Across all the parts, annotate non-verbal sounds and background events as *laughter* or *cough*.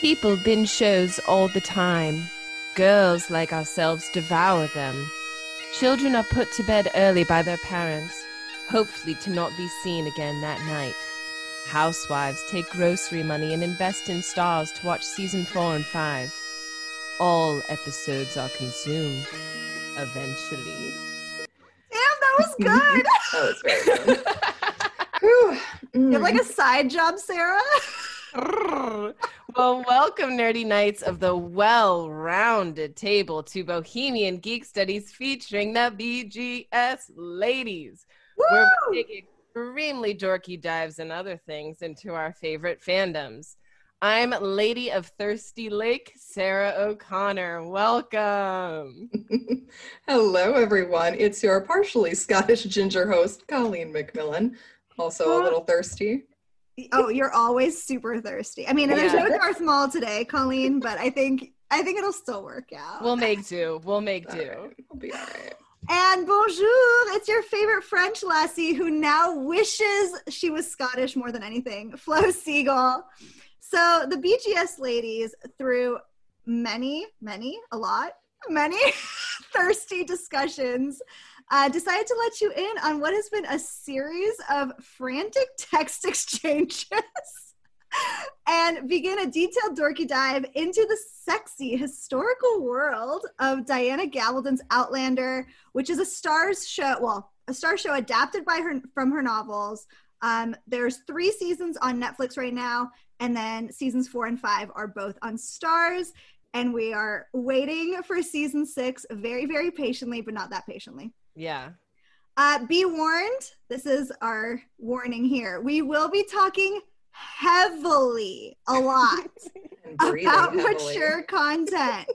People binge shows all the time. Girls like ourselves devour them. Children are put to bed early by their parents, hopefully to not be seen again that night. Housewives take grocery money and invest in Starz to watch season four and five. All episodes are consumed. Eventually. Damn, that was good. *laughs* That was very good. *laughs* Whew. you have Mm. like a side job, Sarah? *laughs* well, welcome, nerdy knights of the well rounded table to Bohemian Geek Studies featuring the BGS ladies, where Woo! we take extremely dorky dives and other things into our favorite fandoms. I'm Lady of Thirsty Lake, Sarah O'Connor. Welcome. *laughs* Hello, everyone. It's your partially Scottish ginger host, Colleen McMillan. Also a little thirsty. Oh, you're always super thirsty. I mean, there's Yeah. no Darth Maul today, Colleen, but I think I think it'll still work out. We'll make do. We'll make do. right, We'll be all right. and bonjour, it's your favorite French lassie who now wishes she was Scottish more than anything, Flo Siegel. So the BGS ladies, through many, many, a lot, many *laughs* thirsty discussions, uh, decided to let you in on what has been a series of frantic *laughs* text exchanges. and begin a detailed dorky dive into the sexy historical world of Diana Gabaldon's Outlander, which is a Starz show, well, a star show adapted by her from her novels. Um, there's three seasons on Netflix right now, and then seasons four and five are both on Starz. And we are waiting for season six very, very patiently, but not that patiently. Yeah. Uh, be warned, this is our warning here. We will be talking heavily, a lot, *laughs* about heavily. mature content.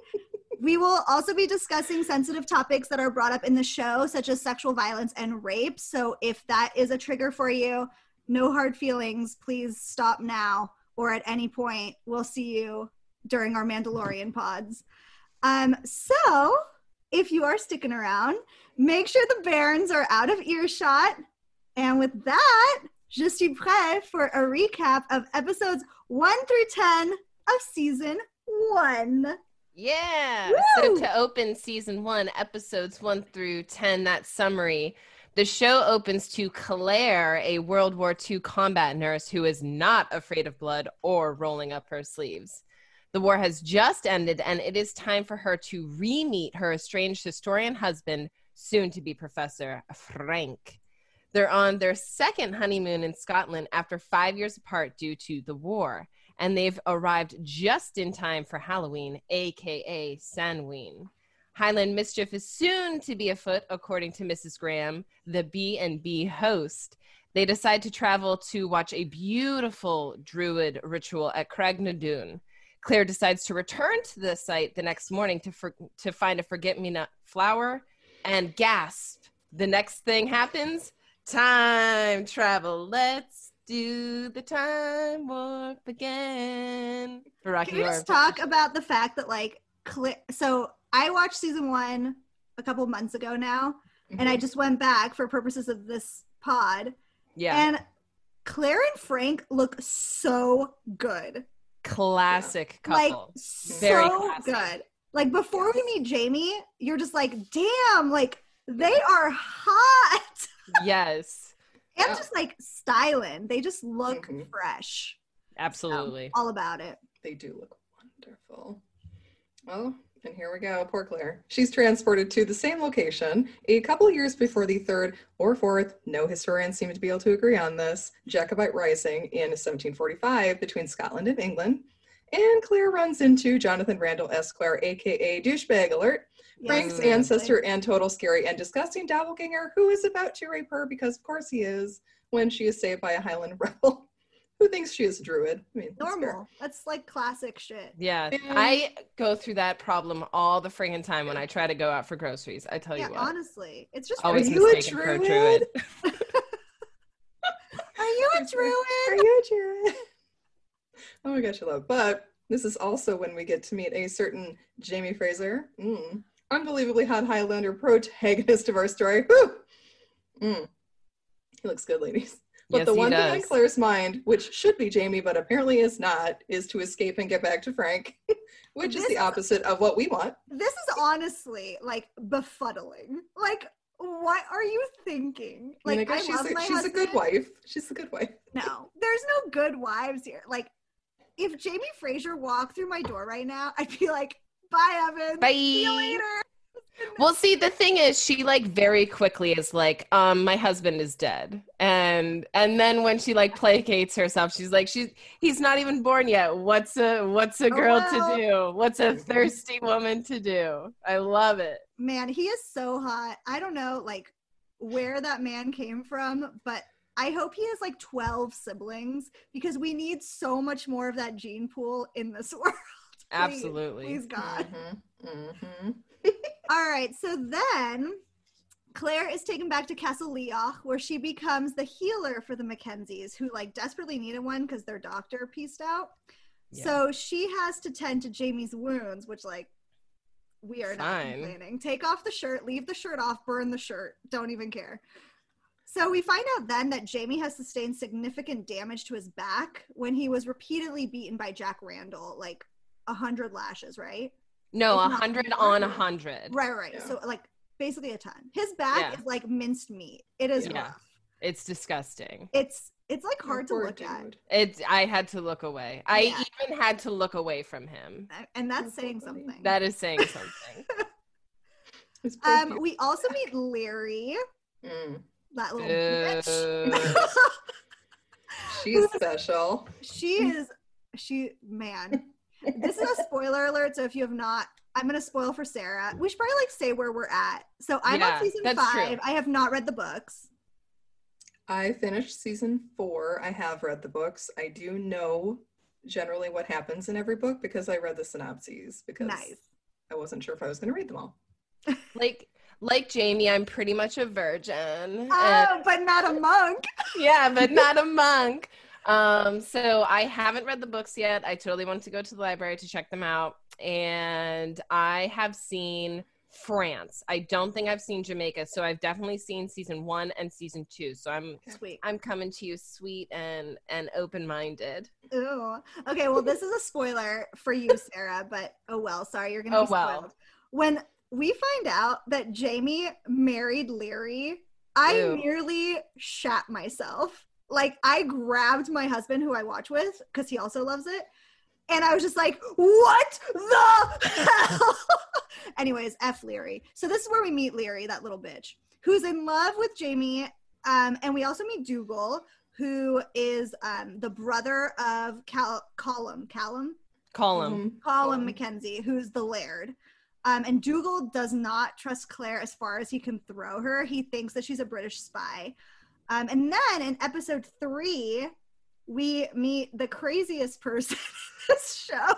we will also be discussing sensitive topics that are brought up in the show, such as sexual violence and rape. So if that is a trigger for you, no hard feelings. Please stop now or at any point. We'll see you during our Mandalorian pods. Um, so if you are sticking around, make sure the Barons are out of earshot. And with that, je suis prêt for a recap of episodes 1 through 10 of season 1. Yeah. Woo! So to open season one, episodes one through 10, that summary, the show opens to Claire, a World War II combat nurse who is not afraid of blood or rolling up her sleeves. The war has just ended, and it is time for her to re meet her estranged historian husband, soon to be Professor Frank. They're on their second honeymoon in Scotland after five years apart due to the war and they've arrived just in time for Halloween, aka Samhain. Highland mischief is soon to be afoot, according to Mrs. Graham, the B and B host. They decide to travel to watch a beautiful druid ritual at Craigh na Dun. Claire decides to return to the site the next morning to for, to find a forget-me-not flower, and gasp! The next thing happens: time travel. Let's do the time warp again. Rocky Can we just talk about the fact that, like, Cla- so I watched season one a couple months ago now, and I mm-hmm. just went back for purposes of this pod, Yeah, and Claire and Frank look so good. classic Like, couple. so Very classic. good. Like, before we meet Jamie, you're just like, damn, like, they are hot. *laughs* yes, and Yeah. just like styling. They just look Mhm. fresh. absolutely. All about it. They do look wonderful. Oh, and here we go. Poor Claire. She's transported to the same location a couple years before the third or fourth, no historians seem to be able to agree on this, Jacobite Rising in 1745 between Scotland and England. And Claire runs into Jonathan Randall Esquire, aka Douchebag Alert, Frank's Yes. ancestor and total scary and disgusting doppelganger who is about to rape her because, of course, he is when she is saved by a Highland *laughs* rebel who thinks she is a druid. I mean, that's fair. Normal. That's like classic shit. Yeah, Yeah. I go through that problem all the friggin' time when I try to go out for groceries. I tell Yeah, you what, honestly. It's just always Are you a mistaken for a druid? druid. *laughs* *laughs* Are you a druid? Are you a druid? Oh my gosh, I love. But this is also when we get to meet a certain Jamie Fraser, mm, unbelievably hot Highlander protagonist of our story. *laughs* Mm. He looks good, ladies. But Yes, the he one thing on. Claire's mind, which should be Jamie, but apparently is not, is to escape and get back to Frank, *laughs* which is the opposite of what we want. This is honestly like befuddling. Like, what are you thinking? I mean, Like, I I, she's, love a, my she's a good wife. She's a good wife. No, there's no good wives here. Like, if Jamie Fraser walked through my door right now, I'd be like, "Bye, Evan. Bye. See you later." *laughs* Well, see, the thing is, she like very quickly is like, um, my husband is dead, and and then when she like placates herself, she's like, she's he's not even born yet. What's a what's a Oh, girl well. to do? What's a thirsty woman to do? I love it. Man, he is so hot. I don't know, like, where that man came from, but I hope he has like 12 siblings because we need so much more of that gene pool in this *laughs* world. Please, Absolutely. Please, God. Mhm, mhm. *laughs* All right, so then Claire is taken back to Castle Leoch, where she becomes the healer for the Mackenzies, who like desperately needed one because their doctor pieced out. Yeah. So she has to tend to Jamie's wounds, which like we are not Fine. complaining. Take off the shirt, leave the shirt off, burn the shirt. Don't even care. So we find out then that Jamie has sustained significant damage to his back when he was repeatedly beaten by Jack Randall, like a hundred lashes, right? No, a hundred on a hundred. Right, right. Yeah. So like basically a ton. His back Yeah. is like minced meat. It is Yeah. rough. It's disgusting. It's it's like hard to Poor look at, dude. It. I had to look away. I Yeah. even had to look away from him. and that's That's saying funny. something. That is saying *laughs* something. Um, we also meet Larry. Mm. That little bitch. *laughs* She's special. she is she man. This is a spoiler alert, so if you have not, I'm gonna spoil for Sarah. We should probably like say where we're at. So I'm Yeah, on season five. true. I have not read the books. I finished season four. I have read the books. I do know generally what happens in every book because I read the synopses because Nice. I wasn't sure if I was going to read them all. *laughs* like like Jamie, I'm pretty much a virgin. and- Oh, but not a monk. yeah, but *laughs* not a monk. Um, so I haven't read the books yet. I totally want to go to the library to check them out. And I have seen France. I don't think I've seen Jamaica. So I've definitely seen season one and season two. So I'm Sweet. I'm coming to you sweet and and open minded. Ooh. Okay, well, this is a spoiler for you, *laughs* Sarah, but oh well, sorry, you're gonna Oh, be well. spoiled. When we find out that Jamie married Laoghaire, I Ew. nearly shat myself. Like I grabbed my husband who I watch with, because he also loves it, and I was just like, what the hell? *laughs* Anyways, F Laoghaire. So this is where we meet Laoghaire, that little bitch, who's in love with Jamie. Um, and we also meet Dougal, who is um, the brother of Cal- Callum, Callum, Call him. Mhm. Callum Callum. Mackenzie, who's the laird. Um, and Dougal does not trust Claire as far as he can throw her. He thinks that she's a British spy. Um, and then in episode three, we meet the craziest person *laughs* in this show.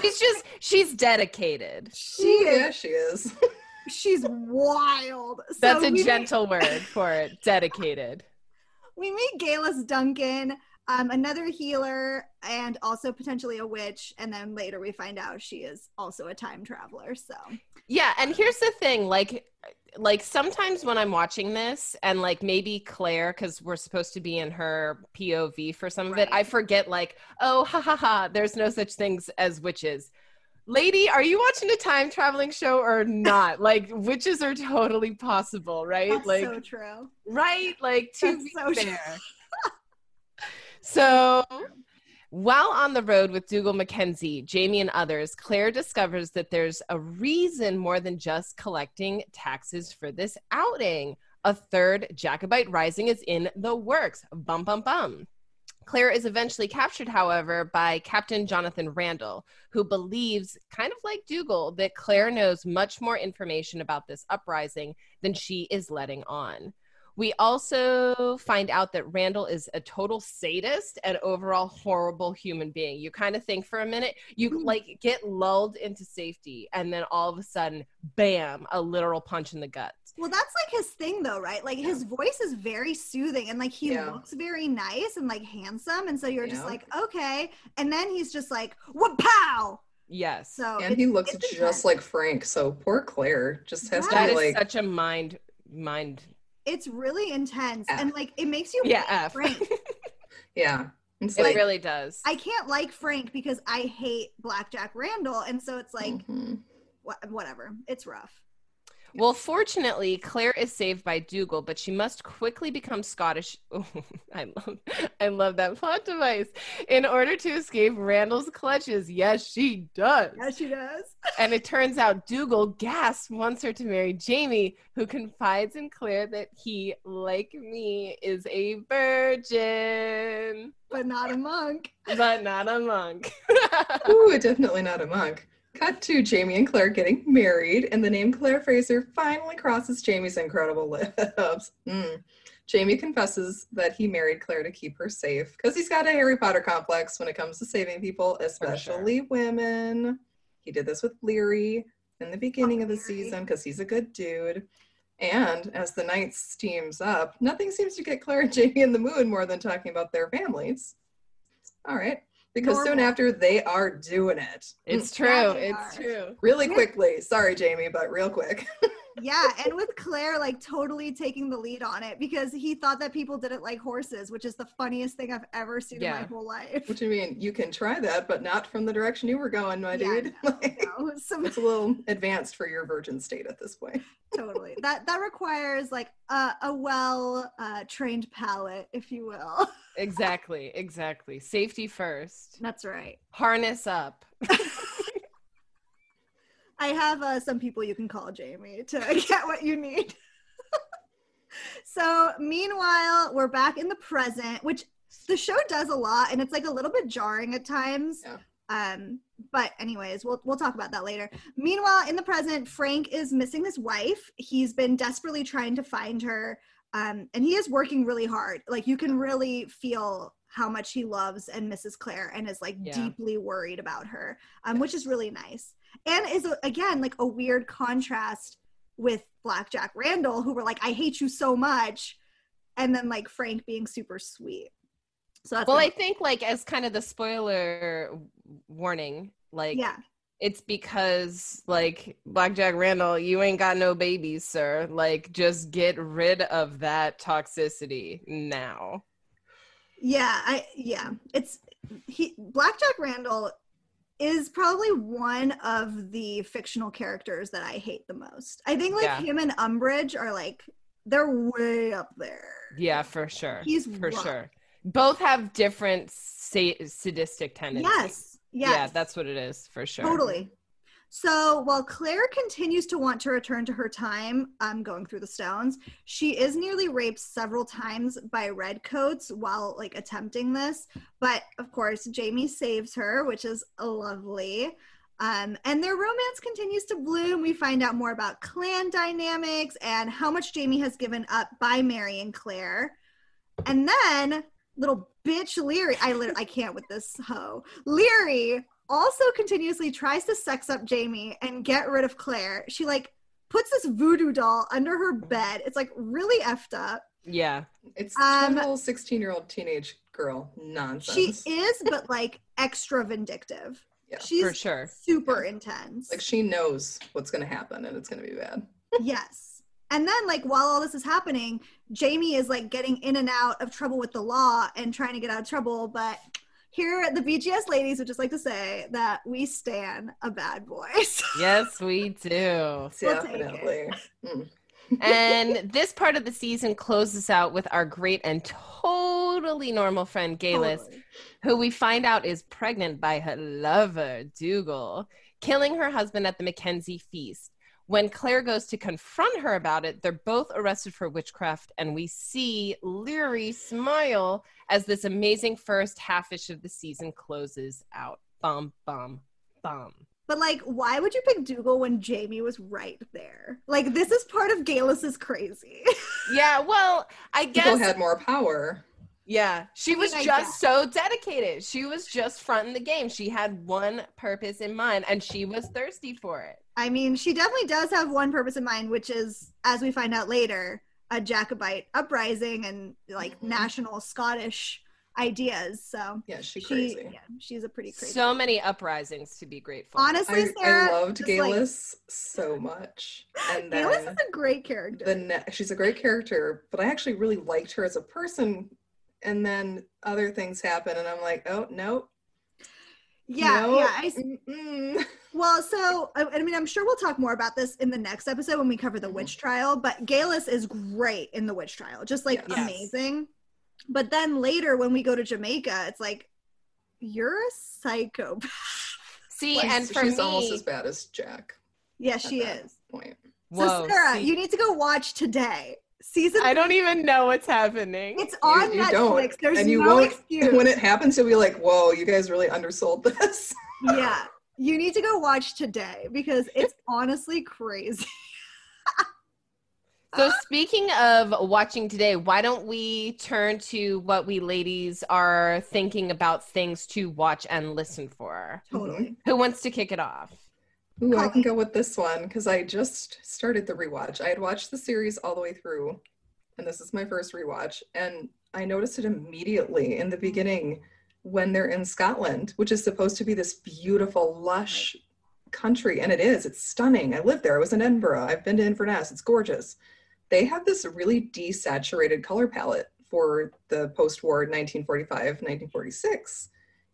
She's just she's dedicated. She Ooh, is, yeah, she is. *laughs* she's wild. So That's a we meet- gentle word for it. *laughs* Dedicated. we meet Geillis Duncan, um, another healer, and also potentially a witch. And then later we find out she is also a time traveler. So Yeah, and here's the thing, like like sometimes when I'm watching this and like maybe Claire cuz we're supposed to be in her POV for some of it, I forget like, "Oh, ha ha ha, there's no such things as witches." Lady, are you watching a time traveling show or not? *laughs* like witches are totally possible, right? that's like so true. right? Like to That's be so fair. So, while on the road with Dougal Mackenzie, Jamie, and others, Claire discovers that there's a reason more than just collecting taxes for this outing. A third Jacobite rising is in the works. Bum, bum, bum. Claire is eventually captured, however, by Captain Jonathan Randall, who believes, kind of like Dougal, that Claire knows much more information about this uprising than she is letting on. We also find out that Randall is a total sadist and overall horrible human being. You kind of think for a minute, you Mm. like get lulled into safety, and then all of a sudden, bam, a literal punch in the gut. Well, that's like his thing, though, right? Like his voice is very soothing, and like he Yeah. looks very nice and like handsome, and so you're just like, okay. And then he's just like, what pow? Yes. So and he looks just intense. like Frank. So poor Claire just has that to is be like, such a mind mind it's really intense F. and like it makes you Yeah, hate Frank. *laughs* Yeah. It's It like really does. I can't like Frank because I hate Blackjack Randall, and so it's like mhm. wha- whatever. It's rough. Well, fortunately, Claire is saved by Dougal, but she must quickly become Scottish. *laughs* Oh, I love, I love that plot device. In order to escape Randall's clutches, yes, she does. Yes, she does. And it turns out Dougal Gas wants her to marry Jamie, who confides in Claire that he, like me, is a virgin, But not a monk. but not a monk. *laughs* Ooh, definitely not a monk. Cut to Jamie and Claire getting married, and the name Claire Fraser finally crosses Jamie's incredible lips. *laughs* Mm. Jamie confesses that he married Claire to keep her safe because he's got a Harry Potter complex when it comes to saving people, especially women. He did this with Laoghaire in the beginning of the Laoghaire. season because he's a good dude. And as the night steams up, nothing seems to get Claire and Jamie in the mood more than talking about their families. All right. Because soon after they are doing it. it's Mm, true. Yeah, It's are. true. really Yeah. quickly. Sorry, Jamie, but real quick. *laughs* Yeah, and with Claire like totally taking the lead on it because he thought that people didn't like horses, which is the funniest thing I've ever seen in my whole life. What do you mean? You can try that, but not from the direction you were going, my Yeah, dude. no, *laughs* Like, no, *laughs* some- it's a little advanced for your virgin state at this point. totally. That that requires like a, a well uh, trained palate, if you will. Exactly. Exactly. Safety first. That's right. Harness up. *laughs* I have uh, some people you can call Jamie to *laughs* get what you need. *laughs* so, meanwhile, we're back in the present, which the show does a lot, and it's like a little bit jarring at times. Yeah. Um, but anyways, we'll we'll talk about that later. Meanwhile, in the present, Frank is missing his wife. He's been desperately trying to find her, um, and he is working really hard. Like you can really feel how much he loves and misses Claire, and is like Yeah. deeply worried about her, um, which is really nice and is a- again like a weird contrast with blackjack randall who were like i hate you so much and then like frank being super sweet so that's Well, I think like as kind of the spoiler warning, like yeah it's because like Blackjack Randall, you ain't got no babies, sir. Like just get rid of that toxicity now. yeah i yeah it's he blackjack randall is probably one of the fictional characters that i hate the most i think like Yeah. him and umbridge are like they're way up there Yeah, for sure. He's for rough. sure. Both have different sa- sadistic tendencies. yes yes Yeah, that's what it is for sure. Totally. So while Claire continues to want to return to her time um, going through the stones, she is nearly raped several times by redcoats while like attempting this. But of course, Jamie saves her, which is lovely. Um, and their romance continues to bloom. We find out more about clan dynamics and how much Jamie has given up by marrying Claire. And then little bitch Laoghaire, I lit- I can't with this hoe. Laoghaire also continuously tries to sex up Jamie and get rid of Claire. She like puts this voodoo doll under her bed. It's like really effed up. Yeah. It's Um, total 16 year old teenage girl nonsense. She is, but like extra vindictive. Yeah, She's for sure. super intense. like she knows what's going to happen and it's going to be bad. yes. And then like while all this is happening, Jamie is like getting in and out of trouble with the law and trying to get out of trouble, but here at the BGS ladies would just like to say that we stand a bad boys. *laughs* Yes, we do. We'll. Definitely. And this part of the season closes out with our great and totally normal friend Geillis, Totally. who we find out is pregnant by her lover, Dougal, killing her husband at the Mackenzie feast. When Claire goes to confront her about it, they're both arrested for witchcraft, and we see Laoghaire smile as this amazing first half-ish of the season closes out. Bum, bum, bum. But like, why would you pick Dougal when Jamie was right there? Like, this is part of Geillis's crazy. *laughs* Yeah, well, I People guess had more power. Yeah, she I mean, was I just guess. so dedicated. She was just fronting the game. She had one purpose in mind and she was thirsty for it. I mean, she definitely does have one purpose in mind, which is, as we find out later, a Jacobite uprising and like Mhm. national Scottish ideas. So Yeah, she she, crazy. yeah, she's a pretty crazy. So many uprisings to be grateful. Honestly, I, Sarah, I loved just, like- so much. And then Geillis is a great character. the ne- she's a great character, but I actually really liked her as a person. And then other things happen, and I'm like, oh no, yeah, no, yeah. I. *laughs* well, so I, I mean, I'm sure we'll talk more about this in the next episode when we cover the Mhm. witch trial. But Geillis is great in the witch trial, just like Yes. amazing. But then later, when we go to Jamaica, it's like you're a psychopath. See, Like, and for she's me, almost as bad as Jack. yeah, she is. Point. So Sarah, see, you need to go watch today. Season. I don't even know what's happening. It's on you Netflix. don't, There's and you no won't- excuse. When it happens, you'll be like, whoa, you guys really undersold this. yeah, you need to go watch today because *laughs* it's honestly crazy. *laughs* So speaking of watching today, why don't we turn to what we ladies are thinking about things to watch and listen for? Totally. Mm-hmm. Who wants to kick it off? Ooh, I can go with this one because I just started the rewatch. I had watched the series all the way through, and this is my first rewatch. And I noticed it immediately in the beginning when they're in Scotland, which is supposed to be this beautiful, lush country. And it is, it's stunning. I lived there. I was in Edinburgh. I've been to Inverness. It's gorgeous. They have this really desaturated color palette for the post war 1945, 1946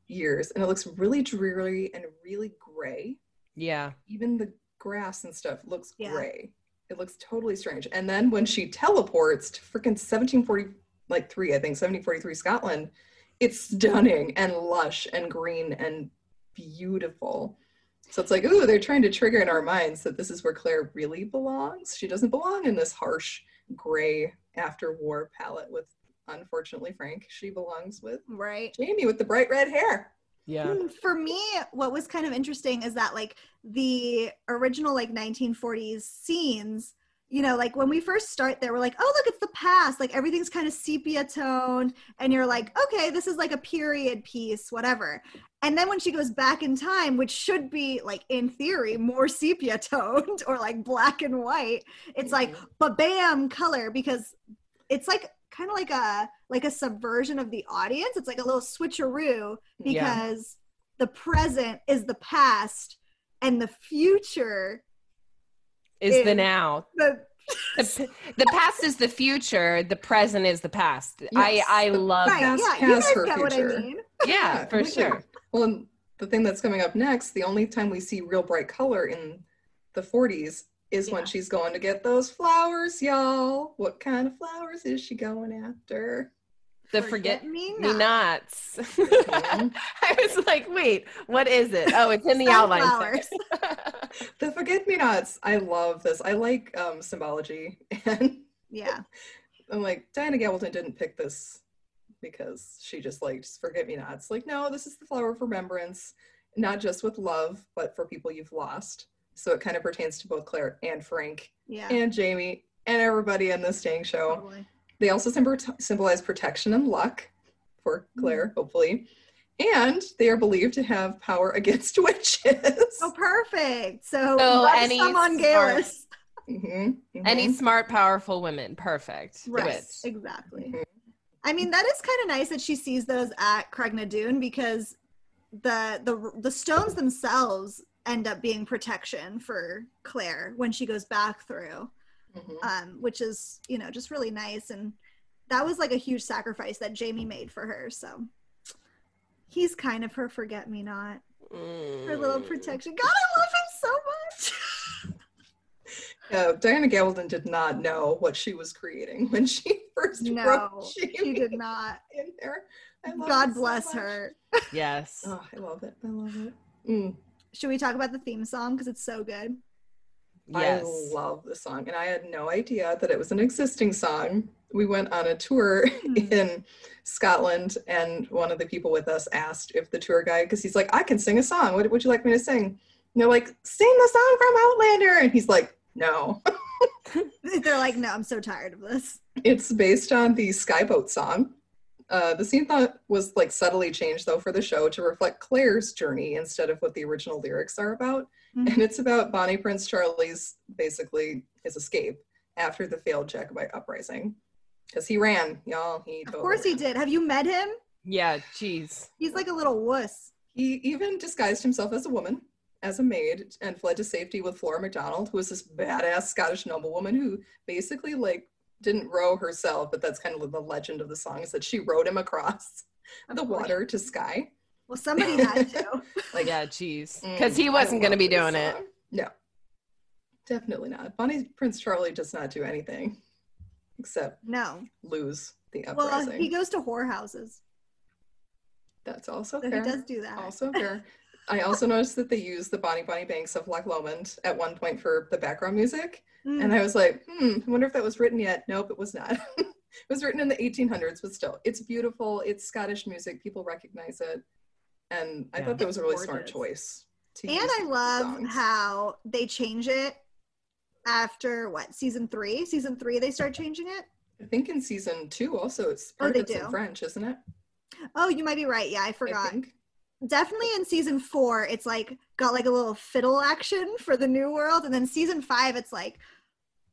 years. And it looks really dreary and really gray Yeah. even the grass and stuff looks Yeah. gray. It looks totally strange. And then when she teleports to freaking 1740, like three, I think 1743 Scotland, it's stunning and lush and green and beautiful. So it's like, ooh, they're trying to trigger in our minds that this is where Claire really belongs. She doesn't belong in this harsh gray after war palette with, unfortunately, Frank. She belongs with Right. Jamie with the bright red hair. Yeah. Mm, For me, what was kind of interesting is that like the original like 1940s scenes, you know, like when we first start there, we're like, oh look, it's the past. Like everything's kind of sepia toned, and you're like, okay, this is like a period piece, whatever. And then when she goes back in time, which should be like in theory more sepia *laughs* toned or like black and white, it's like, Mhm. but bam, color because it's like kind of like a like a subversion of the audience. It's like a little switcheroo Yeah. because the present is the past and the future Is the now. the The, the past is the future. The present is the past. I Yes, I the love right that. past yeah you guys her get what i future. mean Yeah, for we sure. Well, and the thing that's coming up next, the only time we see real bright color in the 40s is Yeah. when she's going to get those flowers, y'all. What kind of flowers is she going after? The forget me me nots. *laughs* I was like, wait, what is it? Oh, it's in the outline. Sunflowers. *laughs* the forget me nots. I love this. I like um, symbology. *laughs* And yeah I'm like, Diana Gabaldon didn't pick this because she just liked forget me nots. Like, no, this is the flower of remembrance, not just with love, but for people you've lost. So it kind of pertains to both Claire and Frank yeah and Jamie and everybody in this dang show. totally. They also symbolize protection and luck for Claire, hopefully. And they are believed to have power *laughs* against witches. oh perfect so, So rub any some on smart- Geillis. *laughs* Mhm, mhm. Any smart, powerful women. Perfect. Right it. exactly Mhm. i mean that is kind of nice that she sees those at Craigh na Dun because the the the stones themselves end up being protection for claire when she goes back through Mhm. um, which is you know just really nice and that was like a huge sacrifice that jamie made for her so he's kind of her forget me not her little Mm. protection god i love him so much *laughs* Yeah, Diana Gabaldon did not know what she was creating when she *laughs* first no wrote she did not in there. God it so bless her Yes. Oh, I love it. I love it. Mm. should we talk about the theme song because it's so good Yes. I love the song, and I had no idea that it was an existing song. We went on a tour Hmm. in Scotland, and one of the people with us asked if the tour guide, because he's like, I can sing a song. What would you like me to sing? And they're like, sing the song from Outlander. And he's like, no. *laughs* they're like no i'm so tired of this It's based on the Skye Boat song. Uh, the scene thought was like subtly changed though for the show to reflect Claire's journey instead of what the original lyrics are about. Mhm. And it's about Bonnie Prince Charlie's basically his escape after the failed Jacobite uprising. Because he ran, y'all. He of totally course he did have you met him Yeah, jeez. He's like a little wuss. He even disguised himself as a woman, as a maid, and fled to safety with Flora MacDonald, who was this badass Scottish noblewoman who basically like didn't row herself, but that's kind of the legend of the song is that she rowed him across Of the course. water to Skye. Well, somebody had to. *laughs* Like yeah, jeez. mm, Because he wasn't going to be this doing it. No, definitely not. Bonnie Prince Charlie does not do anything except No. lose the uprising. Well, uprising. he goes to whorehouses. That's also So fair. he does do that. Also *laughs* fair. I also noticed that they used the Bonnie Bonnie Banks of Loch Lomond at one point for the background music. Mm. And I was like, hmm, I wonder if that was written yet. Nope, it was not. *laughs* it was written in the 1800s, but still, it's beautiful. It's Scottish music. People recognize it. And I Yeah. thought that was a really smart choice. to and use I love songs. how they change it after what season three? Season three, they start changing it. I think in season two also it's Oh, part they of it's do? in French, isn't it? Oh, you might be right. Yeah, I I forgot. think. Definitely in season four, it's like got like a little fiddle action for the new world, and then season five, it's like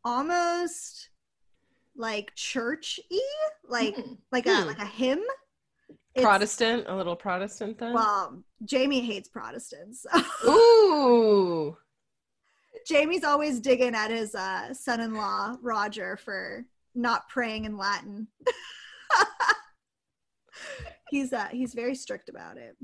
almost like church-y, like Hmm. like a Hmm. like a hymn. It's- Protestant, a little Protestant then. Well, Jamie hates Protestants. *laughs* Ooh. Jamie's always digging at his uh, son-in-law Roger for not praying in Latin. *laughs* he's uh, he's very strict about it.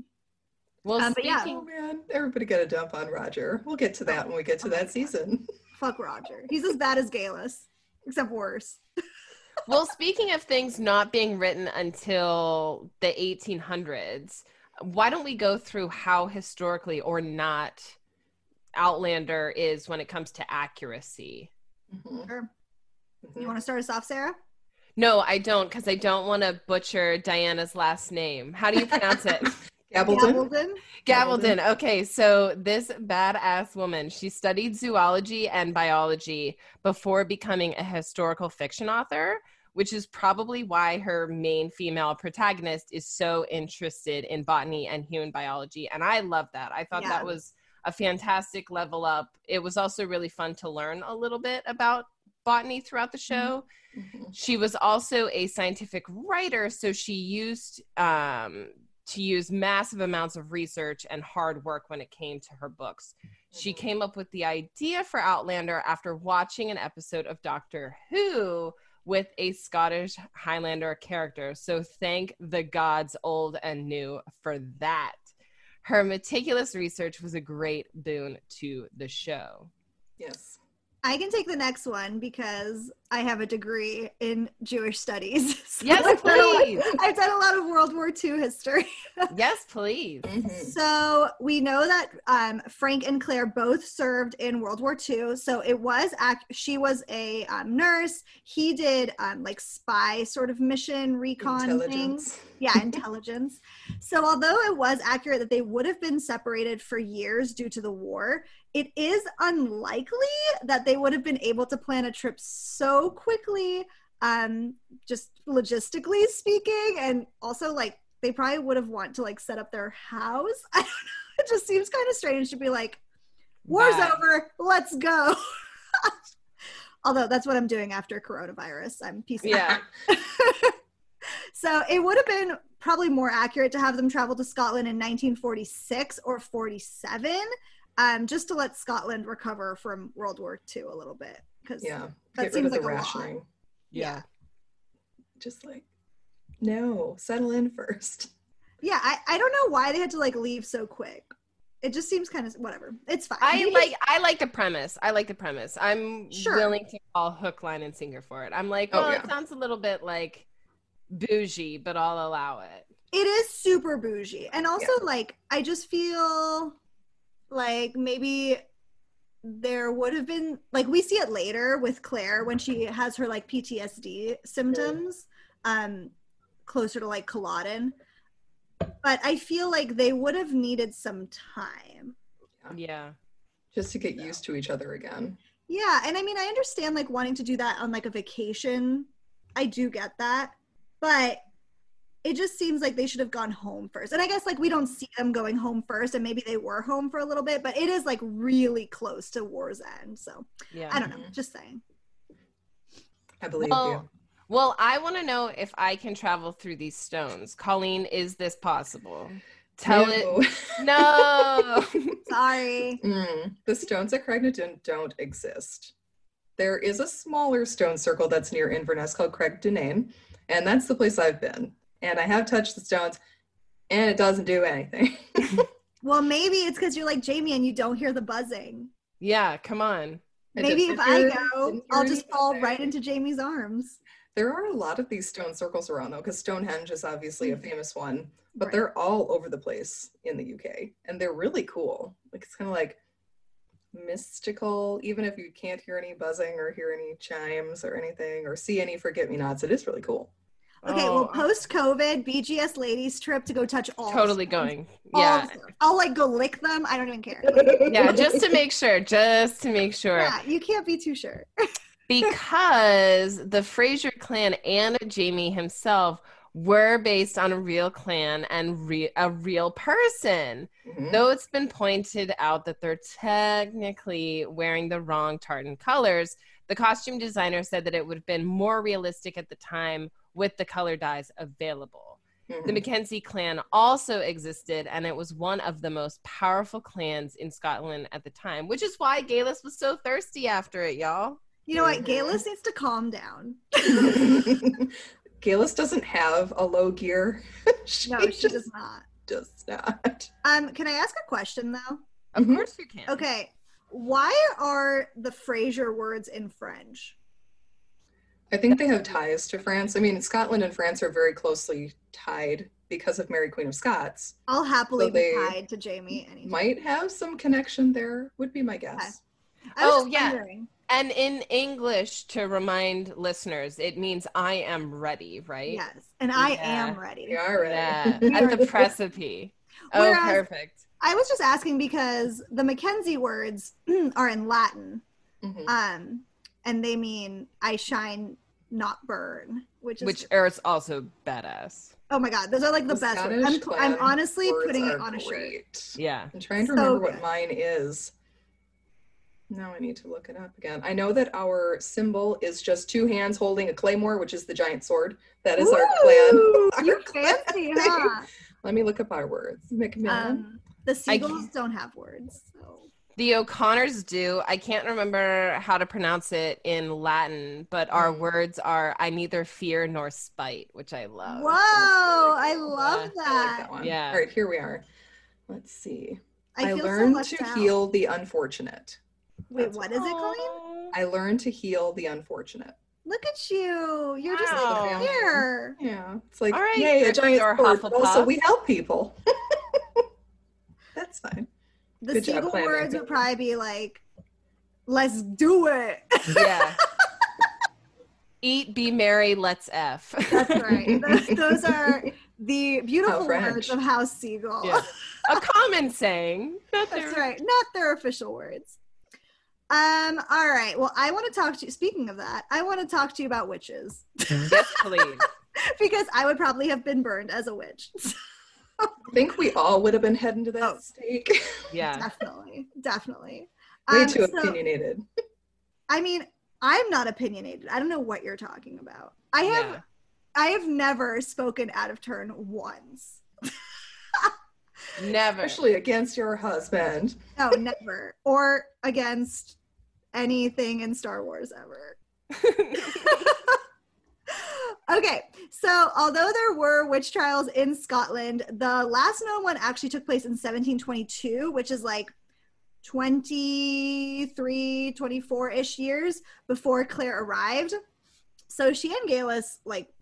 Well, Um, but yeah. Oh man, everybody got a dump on Roger. We'll get to that when we get to Oh that season. Fuck Roger. He's as bad as Geillis, except worse. *laughs* well, speaking of things not being written until the 1800s, why don't we go through how historically or not Outlander is when it comes to accuracy? Mhm, Sure. mhm. You want to start us off, Sarah? No, I don't, because I don't want to butcher Diana's last name. How do you pronounce it? *laughs* Gabaldon? Gabaldon? Gabaldon. Okay, so this badass woman, she studied zoology and biology before becoming a historical fiction author, which is probably why her main female protagonist is so interested in botany and human biology. And I love that. I thought Yeah. that was a fantastic level up. It was also really fun to learn a little bit about botany throughout the show Mhm. she was also a scientific writer so she used um, to use massive amounts of research and hard work when it came to her books she Mhm. came up with the idea for outlander after watching an episode of doctor who with a scottish highlander character so thank the gods old and new for that her meticulous research was a great boon to the show Yes. I can take the next one because I have a degree in Jewish studies. *laughs* So yes I've done a lot- please I've done a lot of World War II history. *laughs* yes please Mhm. So we know that um, Frank and Claire both served in World War II. So it was ac- she was a um, nurse. He did um, like spy sort of mission recon things. Yeah, *laughs* intelligence. so although it was accurate that they would have been separated for years due to the war, it is unlikely that they would have been able to plan a trip so quickly. Um, just logistically speaking, and also like they probably would have want to like set up their house. *laughs* I don't know. It just seems kind of strange to be like, war's Bye. over, let's go. *laughs* Although that's what I'm doing after coronavirus. I'm peacing yeah *laughs* so it would have been probably more accurate to have them travel to Scotland in 1946 or 47, um, just to let Scotland recover from World War II a little bit. Because Yeah. That Get seems like a lot. rationing. yeah Just like, no, settle in *laughs* first. yeah, I, I don't know why they had to like leave so quick. It just seems kind of whatever. It's fine. I Maybe- *laughs* like I like the premise. I like the premise. I'm Sure. willing to fall hook, line, and singer for it. I'm like, Oh, well, yeah. it sounds a little bit like bougie, but I'll allow it. it is super bougie and also like i just feel like maybe there would have been like we see it later with claire when she has her like ptsd symptoms um closer to like culloden. But i feel like they would have needed some time. Yeah. Just to get used to each other again. yeah and i mean i understand like wanting to do that on like a vacation. I do get that. But it just seems like they should have gone home first and i guess like we don't see them going home first and maybe they were home for a little bit but it is like really close to war's end so Yeah. i don't know just saying I believe Well, you. Well, I want to know if I can travel through these stones. Colleen, is this possible? Tell it. No. *laughs* No. *laughs* Sorry. Mm, the stones at Craigh na Dun don't exist. There is a smaller stone circle that's near Inverness called Craig Dunane, and that's the place I've been. And I have touched the stones, and it doesn't do anything. *laughs* Well, maybe it's because you're like Jamie and you don't hear the buzzing. yeah, come on. I Maybe didn't if I go, I'll just fall buzzing. right into Jamie's arms. There are a lot of these stone circles around though, because Stonehenge is obviously a mm. famous one, but Right. they're all over the place in the UK, and they're really cool. Like it's kind of like mystical, even if you can't hear any buzzing or hear any chimes or anything or see any forget me nots. It is really cool. Okay, Oh, well, post COVID, BGS ladies trip to go touch all. totally stones. going. Yeah. the. I'll like go lick them. I don't even care. Yeah, *laughs* just to make sure, just to make sure. Yeah, you can't be too sure. *laughs* because the Fraser clan and Jamie himself were based on a real clan and re- a real person. Mhm. Though it's been pointed out that they're technically wearing the wrong tartan colors, the costume designer said that it would have been more realistic at the time with the color dyes available. The Mhm. Mackenzie clan also existed, and it was one of the most powerful clans in Scotland at the time, which is why Geillis was so thirsty after it, y'all. You know what? Mhm. Geillis needs to calm down. *laughs* Geillis doesn't have a low gear. *laughs* she No, she just does not. does not. Um, can I ask a question though? Of Mhm. course you can. Okay, why are the Fraser words in French? I think they have ties to France. I mean, Scotland and France are very closely tied because of Mary Queen of Scots. I'll happily So they be tied to Jamie anytime. Might have some connection there, would be my guess. I was Oh, yeah. wondering. And in English, to remind listeners, it means I am ready, right? Yes, and I Yeah. am ready. Yeah, all right. *laughs* Yeah, at the precipice. Oh, Whereas- perfect. I was just asking because the Mackenzie words *clears throat* are in Latin, Mhm. um, and they mean "I shine, not burn," which is Which is also badass. oh my god, those are like the, best. Words. I'm, I'm honestly words putting it on a shirt. Yeah. I'm trying to So remember good. what mine is. Now I need to look it up again. I know that our symbol is just two hands holding a claymore, which is the giant sword. That is our clan. *laughs* Our You're clan fancy, huh? Let me look up our words. Macmillan. Um, the seagulls don't have words. So. The O'Connors do. I can't remember how to pronounce it in Latin, but our Mm. words are I neither fear nor spite, which I love. Whoa, I cool. love Yeah, I like that. that one. Yeah. All right, here we are. Let's see. I, I, feel so learned to out. heal the unfortunate. Wait, That's what is it, Colleen? I learned to heal the unfortunate. Look at you. You're just Wow. like here. Yeah, it's like All right, yay, a giant Gryffindor, sword. Also, we help people. *laughs* That's fine. The Good job, seagull words would probably be like, let's do it. Yeah. *laughs* Eat, be merry, let's F. That's right. *laughs* those, those are the beautiful French. words of House Seagull. Yeah. A common saying. Not That's their- right. Not their official words. Um, all right. Well, I want to talk to you. Speaking of that, I want to talk to you about witches Yes, please. *laughs* because I would probably have been burned as a witch. I think we all would have been heading to that Oh. stake. *laughs* Yeah. definitely. Definitely. Way Um, too so- opinionated. I mean, I'm not opinionated. I don't know what you're talking about. I have Yeah. I have never spoken out of turn once. *laughs* Never. Especially against your husband. No, never. Or against anything in Star Wars ever. *laughs* okay, so although there were witch trials in Scotland, the last known one actually took place in 1722, which is like 23, 24 ish years before Claire arrived. So she and Geillis, like,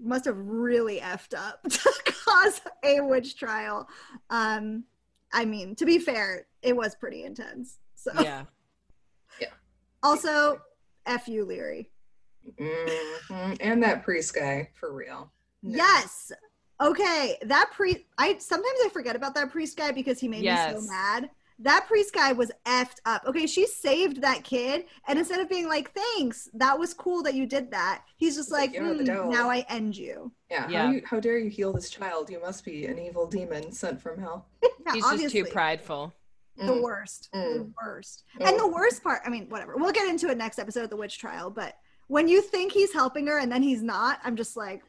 must have really effed up *laughs* to cause a witch trial. Um, I mean, to be fair, it was pretty intense. So yeah. also, F you, Laoghaire. Mhm. And that priest guy, for real. No. Yes. Okay, that priest. I sometimes I forget about that priest guy because he made me so mad. That priest guy was effed up. Okay, she saved that kid, and instead of being like, "Thanks, that was cool that you did that," he's just like, like, "You're the "Hmm, devil." "Now I end you." Yeah. Yeah. How, you, how dare you heal this child? You must be an evil demon sent from hell. *laughs* Yeah, He's just too prideful. the Mm. worst, the Mm. worst. Oh. And the worst part. I mean, whatever. We'll get into it next episode of the witch trial, but when you think he's helping her and then he's not, I'm just like,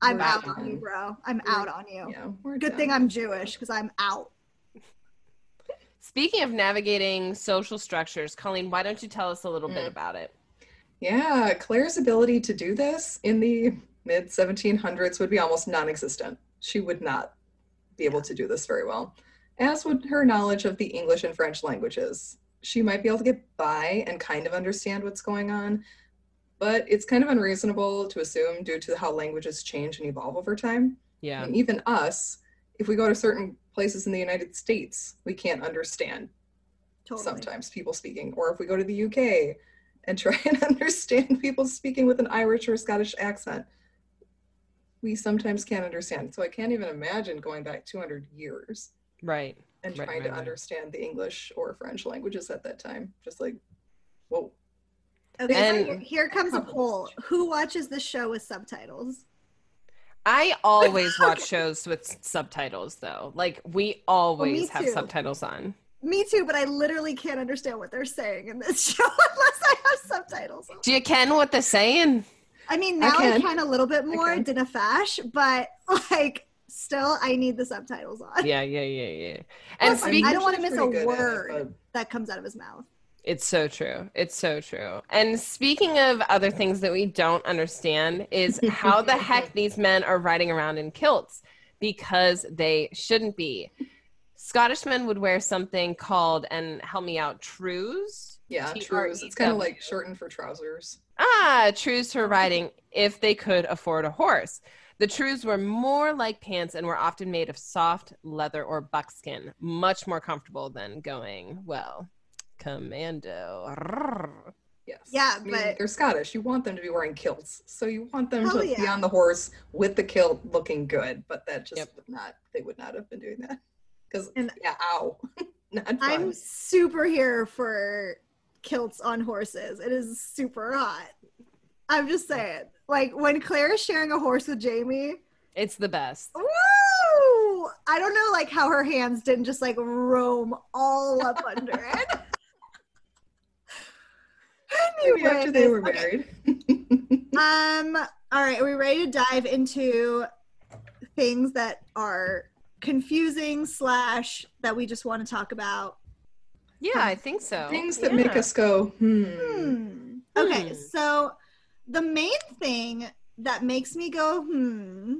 I'm We're out on you, bro. I'm We're- out on you. Yeah, we're Good done. thing I'm Jewish because I'm out. Speaking of navigating social structures, Colleen, why don't you tell us a little bit Mm. about it? Yeah, Claire's ability to do this in the mid 1700s would be almost non existent. She would not be able to do this very well, as would her knowledge of the English and French languages. She might be able to get by and kind of understand what's going on, but it's kind of unreasonable to assume due to how languages change and evolve over time. Yeah. And even us, if we go to certain places in the United States, we can't understand Totally. sometimes people speaking. Or if we go to the UK and try *laughs* and understand people speaking with an Irish or Scottish accent, we sometimes can't understand. So I can't even imagine going back 200 years Right. And Right, trying right, to right. understand the English or French languages at that time. Just like, whoa. Okay, so And- here- here comes a poll. Who watches the show with subtitles? I always *laughs* watch shows with subtitles though. Like we always have too. subtitles on. Me too, but I literally can't understand what they're saying in this *laughs* show unless I have subtitles. Do you ken what they're saying? I mean, now I can. can, a little bit more, can. did a fash, but *laughs* like still, I need the subtitles on. Yeah, yeah, yeah, yeah. *laughs* And Plus, speak I don't wanna miss a pretty good at it, word. but- That comes out of his mouth. It's so true. It's so true. And speaking of other things that we don't understand is *laughs* how the heck these men are riding around in kilts because they shouldn't be. Scottish men would wear something called, and help me out, trews. yeah, T R trews. It's kind of like shortened for trousers. Ah, trews for riding if they could afford a horse. The trews were more like pants and were often made of soft leather or buckskin, much more comfortable than going, well, commando. Yes. Yeah, I mean, but- they're Scottish. You want them to be wearing kilts. So you want them Hell to be on the horse with the kilt looking good, but that just Yep. would not they would not have been doing that. Cuz And- yeah, ow. *laughs* not fun. I'm super here for kilts on horses. It is super hot. I'm just saying. Like when Claire is sharing a horse with Jamie, It's the best. woo! I don't know like how her hands didn't just like roam all up under it. *laughs* Maybe after they were married. *laughs* Um, all right, are we ready to dive into things that are confusing slash that we just want to talk about? Yeah, I think so. Things that make us go, hmm. Hmm. Okay, Hmm. so the main thing that makes me go hmm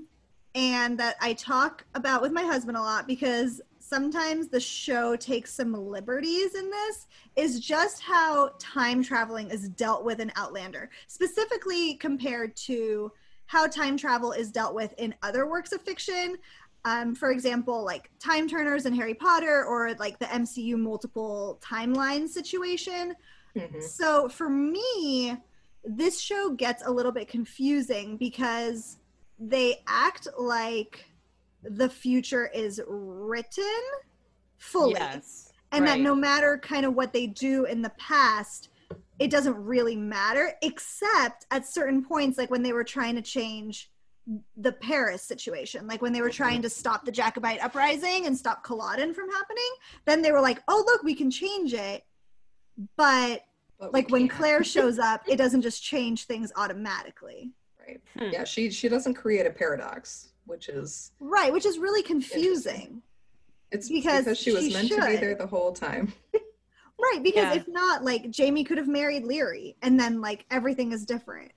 and that I talk about with my husband a lot because sometimes the show takes some liberties in this is just how time traveling is dealt with in Outlander, specifically compared to how time travel is dealt with in other works of fiction. Um, for example, like Time Turners in Harry Potter or like the MCU multiple timeline situation. Mhm. So for me, this show gets a little bit confusing because they act like the future is written fully Yes. and that no matter kind of what they do in the past it doesn't really matter except at certain points like when they were trying to change the paris situation like when they were trying to stop the jacobite uprising and stop culloden from happening then they were like oh look we can change it but But like when claire *laughs* shows up it doesn't just change things automatically right. Hmm. Yeah, she she doesn't create a paradox, which is right which is really confusing it's Because because, she was she meant to be there the whole time. *laughs* right because Yeah. if not like jamie could have married Laoghaire and then like everything is different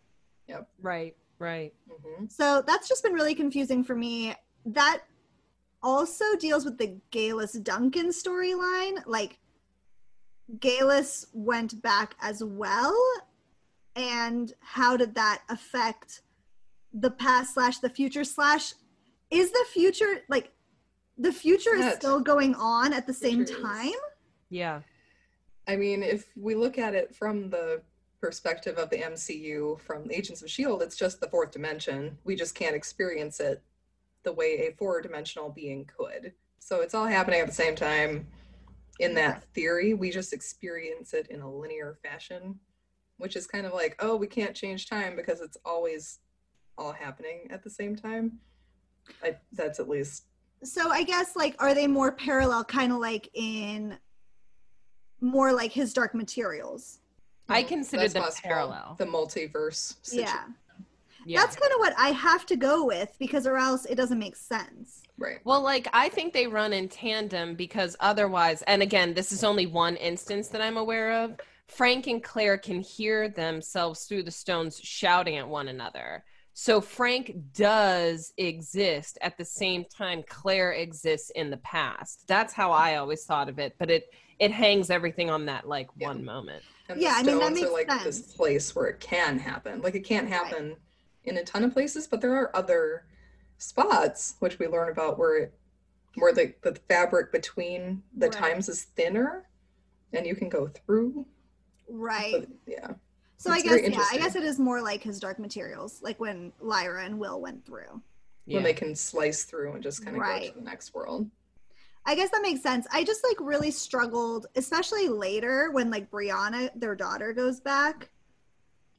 Yep. Right, right. hmm So that's just been really confusing for me. That also deals with the Geillis Duncan storyline. Like, Geillis went back as well. And how did that affect the past slash the future slash? Is the future like the future is Yes. still going on at the same Future is. time? Yeah. I mean, if we look at it from the perspective of the MCU, from Agents of S.H.I.E.L.D., it's just the fourth dimension. We just can't experience it the way a four dimensional being could. So it's all happening at the same time. In that theory, we just experience it in a linear fashion, which is kind of like, oh, we can't change time because it's always all happening at the same time. I, that's at least So I guess like are they more parallel kind of like in more like his dark materials? I consider that's them possible. parallel. The multiverse. Situ- Yeah. Yeah. That's kind of what I have to go with because or else it doesn't make sense. Right. Well, like I think they run in tandem because otherwise, and again, this is only one instance that I'm aware of. Frank and Claire can hear themselves through the stones shouting at one another. So Frank does exist at the same time Claire exists in the past. That's how I always thought of it, but it it hangs everything on that like Yeah. one moment. And Yeah, I mean, that stones are makes like this place where it can happen. Like it can't happen in a ton of places, but there are other spots which we learn about where it where the, the fabric between the Right. times is thinner and you can go through. Right. But, yeah. So I guess yeah, I guess it is more like his dark materials, like when Lyra and Will went through. Yeah. When they can slice through and just kind of go to the next world. I guess that makes sense. I just like really struggled, especially later when like Brianna, their daughter, goes back.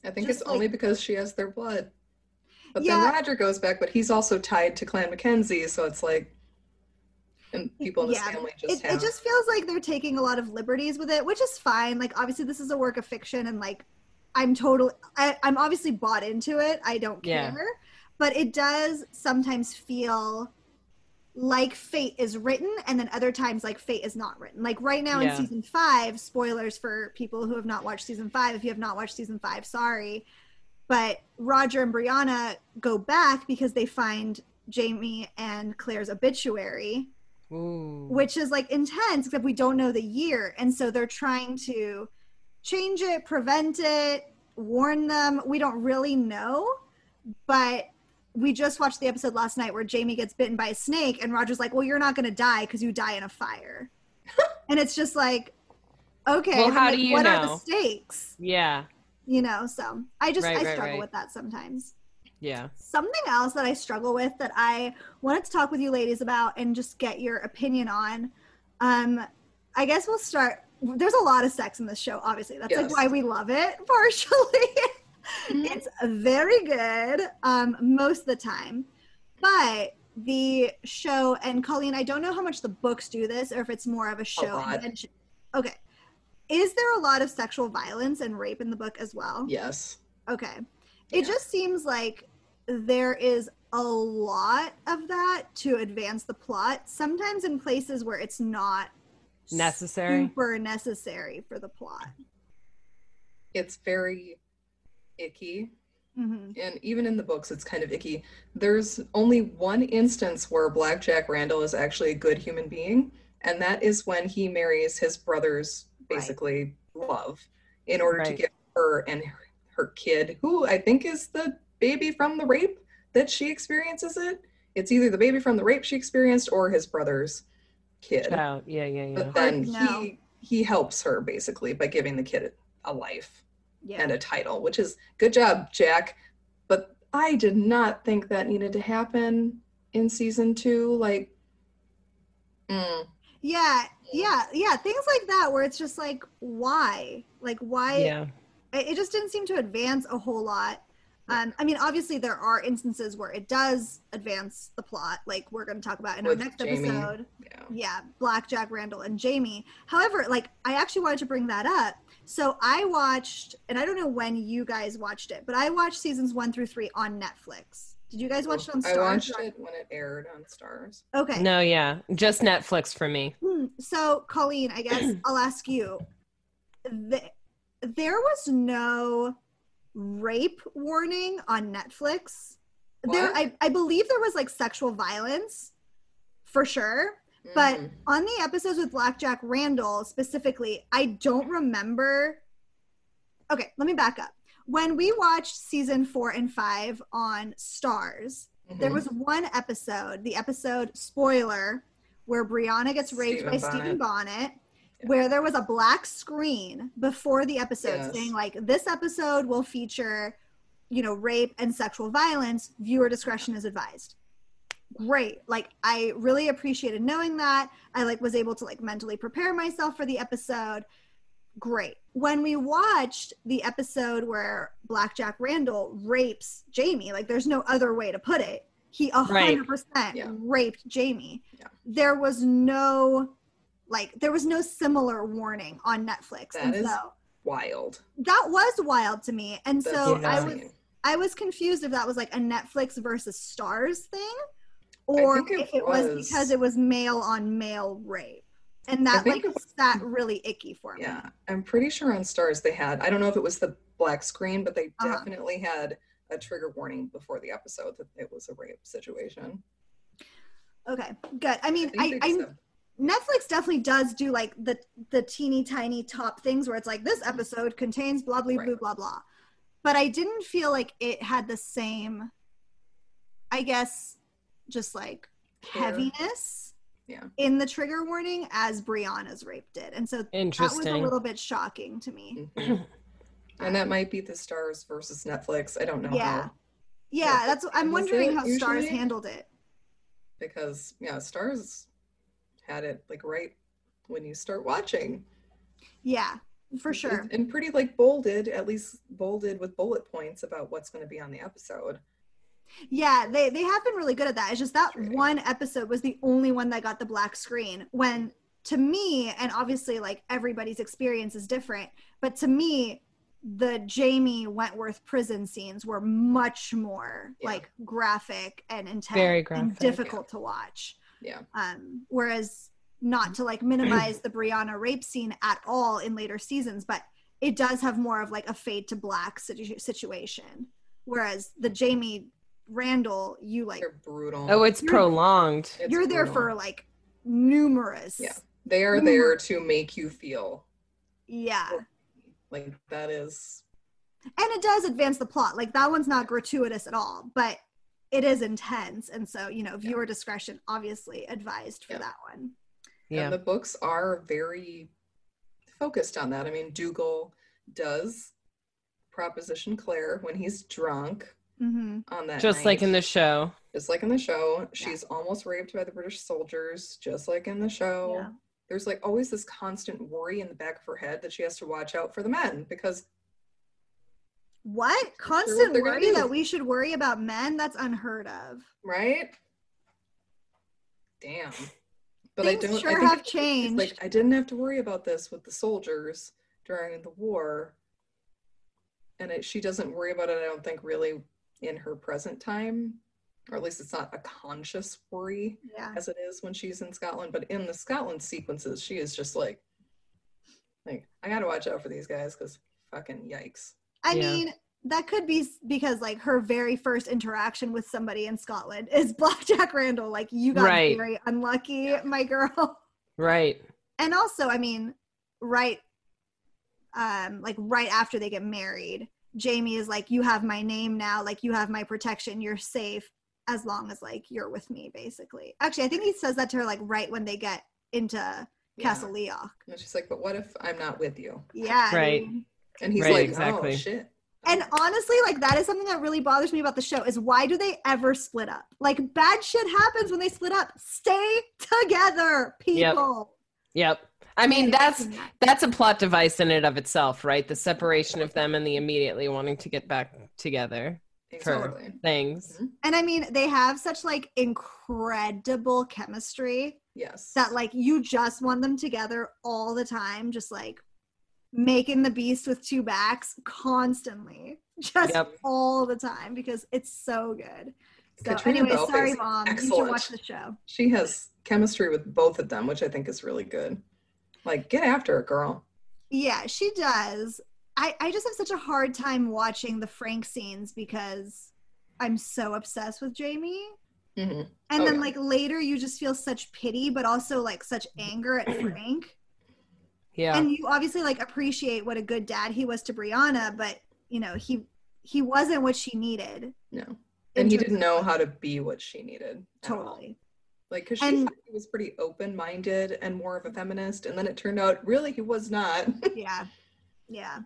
I think Just it's only because she has their blood. But Yeah. then Roger goes back, but he's also tied to Clan Mackenzie, so it's like and people in his Yeah, family just It, have it just feels like they're taking a lot of liberties with it, which is fine. Like obviously this is a work of fiction, and like I'm totally, I, I'm obviously bought into it. I don't Yeah. care, but it does sometimes feel like fate is written and then other times like fate is not written like right now Yeah. in season five spoilers for people who have not watched season five if you have not watched season five sorry but roger and brianna go back because they find jamie and claire's obituary Ooh. which is like intense except we don't know the year and so they're trying to change it prevent it warn them we don't really know but we just watched the episode last night where jamie gets bitten by a snake and roger's like well you're not going to die because you die in a fire *laughs* and it's just like okay Well, how like, do you what are the stakes yeah. You know so i just Right, i right, struggle right. with that sometimes Yeah. Something else that I struggle with that I wanted to talk with you ladies about and just get your opinion on. Um, I guess we'll start. There's a lot of sex in this show, obviously. That's like why we love it, *laughs* partially. it's very good um, most of the time. But the show, and Colleen, I don't know how much the books do this or if it's more of a show lot. Okay. Is there a lot of sexual violence and rape in the book as well? Yes. Okay. It Yeah. just seems like there is a lot of that to advance the plot, sometimes in places where it's not Necessary. super necessary for the plot. It's very icky. hmm And even in the books, it's kind of icky. There's only one instance where Blackjack Randall is actually a good human being, and that is when he marries his brother's Right. basically love in order to Right. get her and her- her kid, who I think is the baby from the rape that she experiences it. It's either the baby from the rape she experienced or his brother's kid. Child. Yeah, yeah, yeah. But then Hard to know. he he helps her basically by giving the kid a life Yeah. and a title, which is good job, Jack. But I did not think that needed to happen in season two. Like, mm, yeah. Yeah. Yeah. Things like that where it's just like, why? Like, why? yeah. it just didn't seem to advance a whole lot. Um, I mean, obviously, there are instances where it does advance the plot, like we're going to talk about in our next Jamie. episode. yeah. yeah blackjack randall and jamie however like i actually wanted to bring that up so i watched and i don't know when you guys watched it but i watched seasons one through three on netflix did you guys watch it on Starz? I Starz watched it when it aired on Starz. okay No, yeah. Just Netflix for me. Hmm, so colleen i guess *clears throat* i'll ask you the, there was no rape warning on netflix there I, I believe there was like sexual violence for sure But Mm. on the episodes with Blackjack Randall specifically, I don't remember. Okay, let me back up. When we watched season four and five on Starz, there Mhm. was one episode, the episode spoiler, where Brianna gets raped Stephen by Stephen Bonnet. Bonnet, Yeah. where there was a black screen before the episode Yes. saying, like, this episode will feature, you know, rape and sexual violence. Viewer discretion is advised great like i really appreciated knowing that i like was able to like mentally prepare myself for the episode great when we watched the episode where blackjack randall rapes jamie like there's no other way to put it he 100% Yeah. raped jamie Yeah. there was no like there was no similar warning on netflix That and is- so wild. That was wild to me. And That's so I was I was confused if that was like a Netflix versus Starz thing or it if it was. was. because it was male on male rape. And that like was- sat really icky for me. Yeah, I'm pretty sure on Starz they had. I don't know if it was the black screen, but they Uh-huh. definitely had a trigger warning before the episode that it was a rape situation. Okay, good. I mean, I, I, they Netflix definitely does do like the the teeny tiny top things where it's like this episode contains blah blah blah Right. blah blah. But I didn't feel like it had the same I guess just like Care. heaviness Yeah. in the trigger warning as Brianna's rape did. And so that was a little bit shocking to me. Mhm. *laughs* and that might be the Starz versus Netflix. I don't know Yeah. how Yeah, Yeah. that's I'm wondering it how Starz handled it. because yeah, Starz had it like right when you start watching. Yeah, for sure. And pretty like bolded, at least bolded with bullet points about what's going to be on the episode. Yeah, they they have been really good at that. It's just that True. one episode was the only one that got the black screen. When to me, and obviously like everybody's experience is different, but to me, the Jamie Wentworth prison scenes were much more Yeah. like graphic and intense Very graphic, and difficult to watch. Yeah. Um, whereas not to like minimize the Brianna rape scene at all in later seasons, but it does have more of like a fade to black situ- situation. Whereas the Jamie Randall, you like They're brutal. Oh, it's You're- prolonged. It's you're there brutal. for like numerous. Yeah. They are there to make you feel Yeah. like that is And it does advance the plot. Like that one's not gratuitous at all, but it is intense. And so, you know, viewer discretion obviously advised for Yeah. that one. Yeah. and the books are very focused on that. I mean, Dougal does proposition Claire when he's drunk hmm on that Just like in the show. just like in the show she's almost raped by the british soldiers just like in the show Yeah. there's like always this constant worry in the back of her head that she has to watch out for the men because What? what Constant they're worry that we should worry about men? That's unheard of. right damn but Things i don't sure I have changed. like i didn't have to worry about this with the soldiers during the war and it, she doesn't worry about it i don't think really in her present time or at least it's not a conscious worry yeah. as it is when she's in Scotland. But in the Scotland sequences, she is just like, like I gotta watch out for these guys because fucking yikes. I Yeah. mean, that could be because like her very first interaction with somebody in Scotland is *laughs* Blackjack Randall. Like you got Right. very unlucky, Yeah. *laughs* my girl. Right. and also i mean right um like right after they get married jamie is like you have my name now like you have my protection you're safe as long as like you're with me basically actually i think he says that to her like right when they get into Yeah. castle leoch And she's like, but what if I'm not with you? yeah Right. dude. And he's Right, like, oh, exactly. oh shit. and honestly like that is something that really bothers me about the show is why do they ever split up like bad shit happens when they split up stay together people Yep. I mean, that's that's a plot device in and of itself, right? The separation of them and the immediately wanting to get back together for Totally. things. Mhm. And I mean, they have such like incredible chemistry Yes. that like you just want them together all the time, just like making the beast with two backs constantly, just Yep. all the time because it's so good. So Caitriona anyway, sorry, mom. You excellent. should watch the show. she has chemistry with both of them, which I think is really good. Like, get after it, girl. Yeah, she does. I, I just have such a hard time watching the Frank scenes because I'm so obsessed with Jamie. hmm And Oh, then yeah. like later you just feel such pity, but also like such anger at *clears throat* Frank. Yeah. And you obviously like appreciate what a good dad he was to Brianna, but you know, he he wasn't what she needed. No. And he didn't know how to be what she needed. totally. Like, because she And- he was pretty open minded and more of a feminist. And then it turned out really he was not. *laughs* Yeah. Yeah.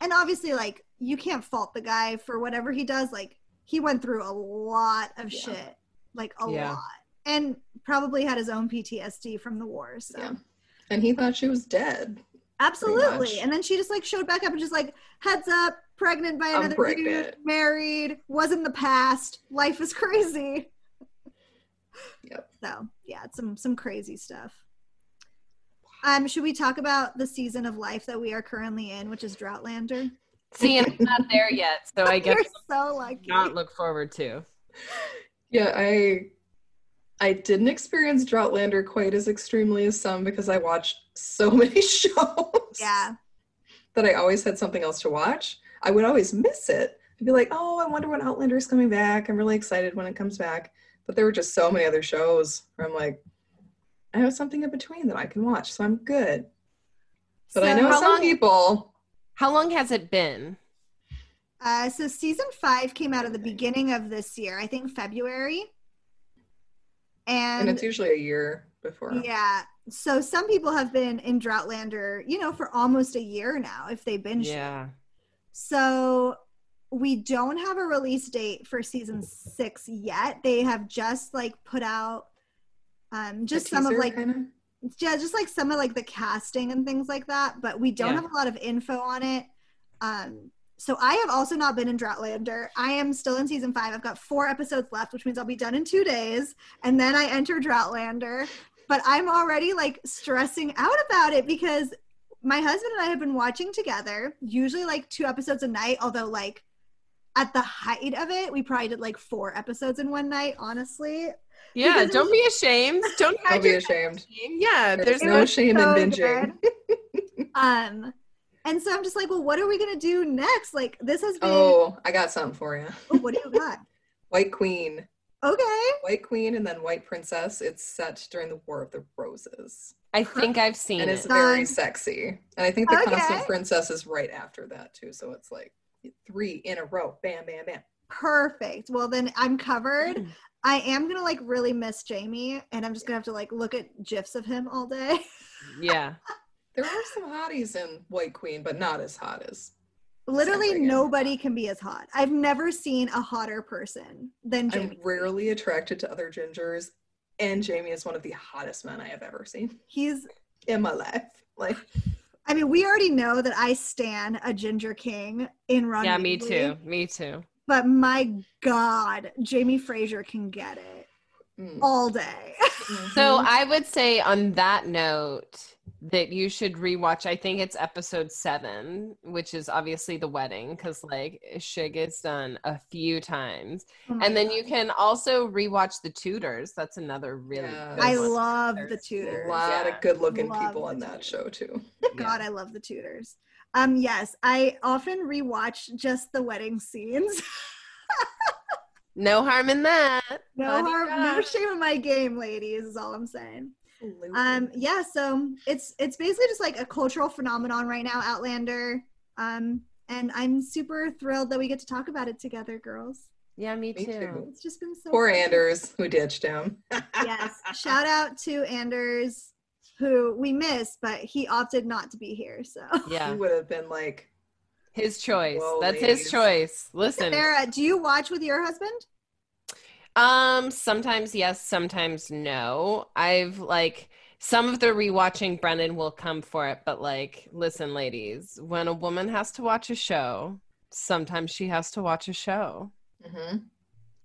And obviously like you can't fault the guy for whatever he does. Like he went through a lot of Yeah. shit. Like a Yeah. lot. And probably had his own PTSD from the war. So Yeah. and he thought she was dead. Absolutely. And then she just like showed back up and just like, heads up, pregnant by I'm another dude, married, was in the past, life is crazy. Yep. So yeah, it's some some crazy stuff. Um, should we talk about the season of life that we are currently in, which is Droughtlander? See, and I'm not there yet, so I *laughs* guess You're so lucky. not look forward to. Yeah, I I didn't experience Droughtlander quite as extremely as some because I watched so *laughs* many shows. Yeah. That I always had something else to watch. I would always miss it. I'd be like, oh, I wonder when Outlander is coming back. I'm really excited when it comes back. But there were just so many other shows where I'm like, I have something in between that I can watch, so I'm good. But I know How some long- people. How long has it been? Uh, so season five came out at the beginning of this year, I think February. And And, it's usually a year before. yeah, so some people have been in Droughtlander, you know, for almost a year now if they binge. it. Yeah. So we don't have a release date for season six yet. They have just like put out um, just some of like kind yeah, just like some of like the casting and things like that, but we don't Yeah. have a lot of info on it. Um, so I have also not been in Droughtlander. I am still in season five. I've got four episodes left, which means I'll be done in two days, and then I enter Droughtlander. But I'm already like stressing out about it because my husband and I have been watching together, usually like two episodes a night. Although like at the height of it, we probably did like four episodes in one night. Honestly, Yeah, don't be ashamed. Don't Don't be ashamed. Yeah, There's there's no no shame in binging. *laughs* um and so i'm just like well what are we gonna do next like this has been Oh, I got something for you. oh, what do you got *laughs* White Queen. okay White Queen and then White Princess. It's set during the War of the Roses. I think I've seen and it. it's very Um, sexy. And I think the okay. Constant Princess is right after that too. So it's like three in a row. Bam, bam, bam. perfect well then i'm Mm. covered i am gonna like really miss jamie and i'm just gonna have to like look at gifs of him all day Yeah. *laughs* There are some hotties in White Queen, but not as hot as. literally nobody can be as hot i've never seen a hotter person than I'm jamie rarely attracted to other gingers, and Jamie is one of the hottest men I have ever seen he's in my life. Like, i mean we already know that i stan a ginger king in ron Yeah, me too. Me too. but my god jamie fraser can get it mm. all day *laughs* So Mhm. I would say on that note that you should rewatch. I think it's episode seven, which is obviously the wedding, because like shit gets done a few times, Oh and then God. you can also rewatch the Tudors. That's another really. Yeah. good I one. love the There's- a lot Yeah. of good looking Love people on that show too. *laughs* God, I love the Tudors. Um, yes, I often rewatch just the wedding scenes. *laughs* No harm in that. no Honey harm, no shame in my game, ladies. Is all I'm saying. Um, yeah, so it's it's basically just like a cultural phenomenon right now, Outlander. Um, and I'm super thrilled that we get to talk about it together, girls. Yeah, me, Me too. too. It's just been so Poor fun. Anders who ditched him. *laughs* Yes, shout out to Anders, who we miss, but he opted not to be here. So, Yeah, He would have been like, his choice. Whoa, That's ladies. his choice. Listen. Sarah, do you watch with your husband? Um, sometimes yes, sometimes no. I've like some of the rewatching Brennan will come for it, but like, listen, ladies, when a woman has to watch a show, sometimes she has to watch a show. hmm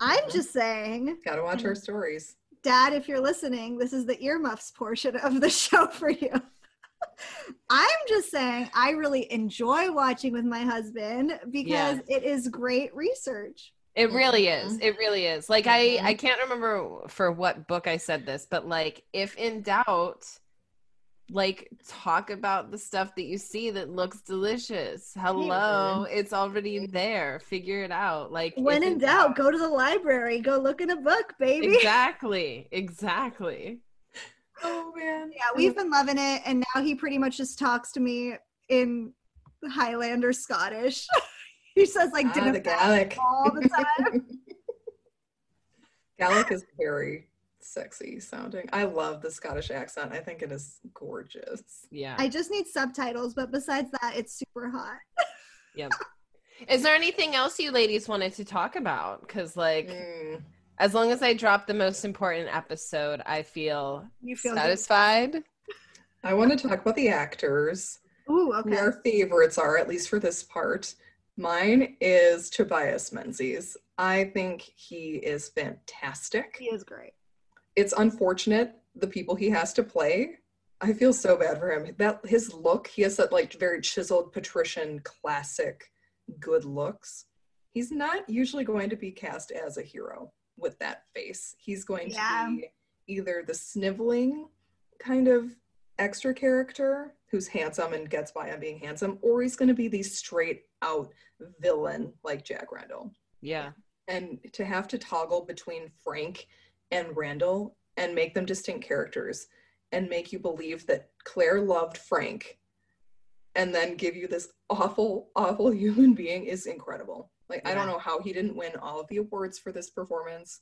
I'm Mhm. just saying, gotta watch Mm-hmm. stories. Dad, if you're listening, this is the earmuffs portion of the *laughs* show for you. *laughs* I'm just saying, I really enjoy watching with my husband because Yes. it is great research. It really is. It really is. Like. I mm-hmm. I can't remember for what book I said this, but like if in doubt, like talk about the stuff that you see that looks delicious. Hello, it's already there. Figure it out. Like When if in doubt, go to the library, go look in a book, baby. Exactly. Exactly. Oh man. Yeah, we've been loving it, and now he pretty much just talks to me in Highlander Scottish. *laughs* he says like Ah, dinner the Gallic. all the time. *laughs* Gallic is very sexy sounding. I love the Scottish accent. I think it is gorgeous. Yeah. I just need subtitles, but besides that, it's super hot. yep. Is there anything else you ladies wanted to talk about? Because like Mm. as long as I drop the most important episode, I feel You feel good. satisfied. I want to talk about the actors. Ooh, Who okay. our favorites are, at least for this part. Mine is Tobias Menzies. I think he is fantastic. He is great. It's unfortunate the people he has to play, I feel so bad for him. That his look, he has that like very chiseled patrician classic good looks. He's not usually going to be cast as a hero with that face. He's going Yeah. to be either the sniveling kind of extra character who's handsome and gets by on being handsome, or he's going to be the straight out villain like Jack Randall. Yeah. And to have to toggle between Frank and Randall and make them distinct characters and make you believe that Claire loved Frank and then give you this awful, awful *laughs* human being is incredible. Like, I don't know how he didn't win all of the awards for this performance.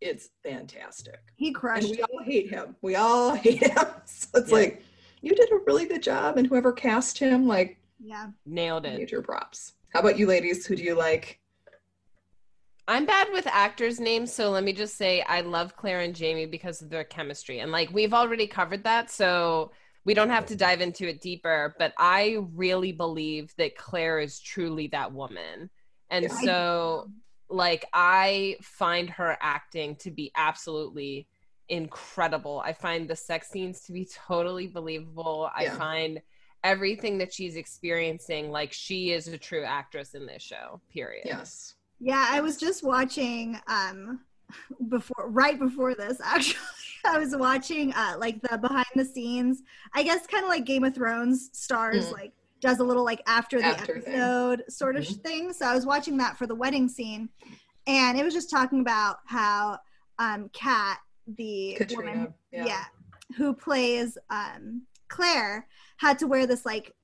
It's fantastic. He And crushed we it. all hate him. We all *laughs* hate him. So it's Yeah. like, you did a really good job. And whoever cast him, like, Yeah. Nailed it. major props. How about you ladies? Who do you like? I'm bad with actors' names, so let me just say I love Claire and Jamie because of their chemistry. And like we've already covered that, so we don't have to dive into it deeper, but I really believe that Claire is truly that woman. And Yeah. so like I find her acting to be absolutely incredible. I find the sex scenes to be totally believable. I find everything that she's experiencing like she is a true actress in this show. Period. Yes. Yeah, I was just watching um *laughs* before right before this *laughs* actually. I was watching uh like the behind the scenes, I guess kind of like Game of Thrones stars Mm. like does a little like after the After thing. episode sort of Mhm. thing. So I was watching that for the wedding scene and it was just talking about how um Kat the Caitriona. woman Yeah. yeah. who plays um Claire had to wear this like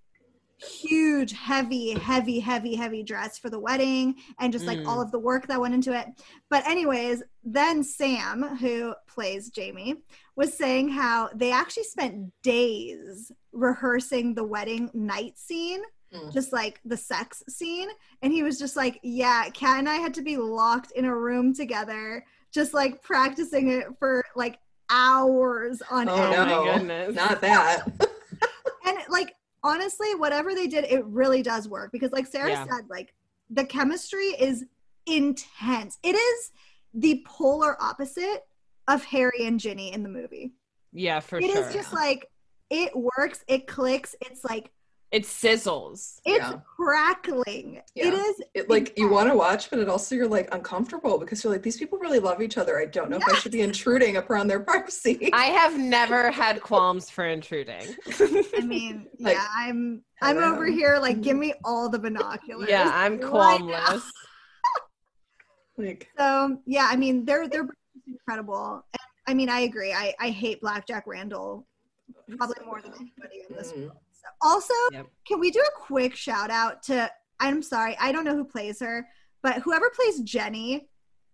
huge heavy heavy heavy heavy dress for the wedding and just like Mm. all of the work that went into it but anyways then sam who plays jamie was saying how they actually spent days rehearsing the wedding night scene Mm. just like the sex scene and he was just like yeah kat and i had to be locked in a room together just like practicing it for like hours on Oh, end Oh no. my goodness. Not that. *laughs* and like honestly whatever they did it really does work because like sarah Yeah. said like the chemistry is intense it is the polar opposite of harry and ginny in the movie Yeah, for It is sure. It is just like it works it clicks it's like it sizzles. it's Yeah. crackling Yeah. it is It like you want to watch, but it also you're like uncomfortable because you're like these people really love each other. I don't know if I should be intruding upon their privacy. I have never had qualms for intruding. i mean *laughs* Like, yeah i'm i'm hello. over here like give me all the binoculars yeah, I'm right qualmless. *laughs* like So yeah, I mean they're they're incredible. And, I mean I agree. I I hate Blackjack Randall probably more than anybody in this. Mm. world. So also, Yep. can we do a quick shout out to? I'm sorry, I don't know who plays her, but whoever plays Jenny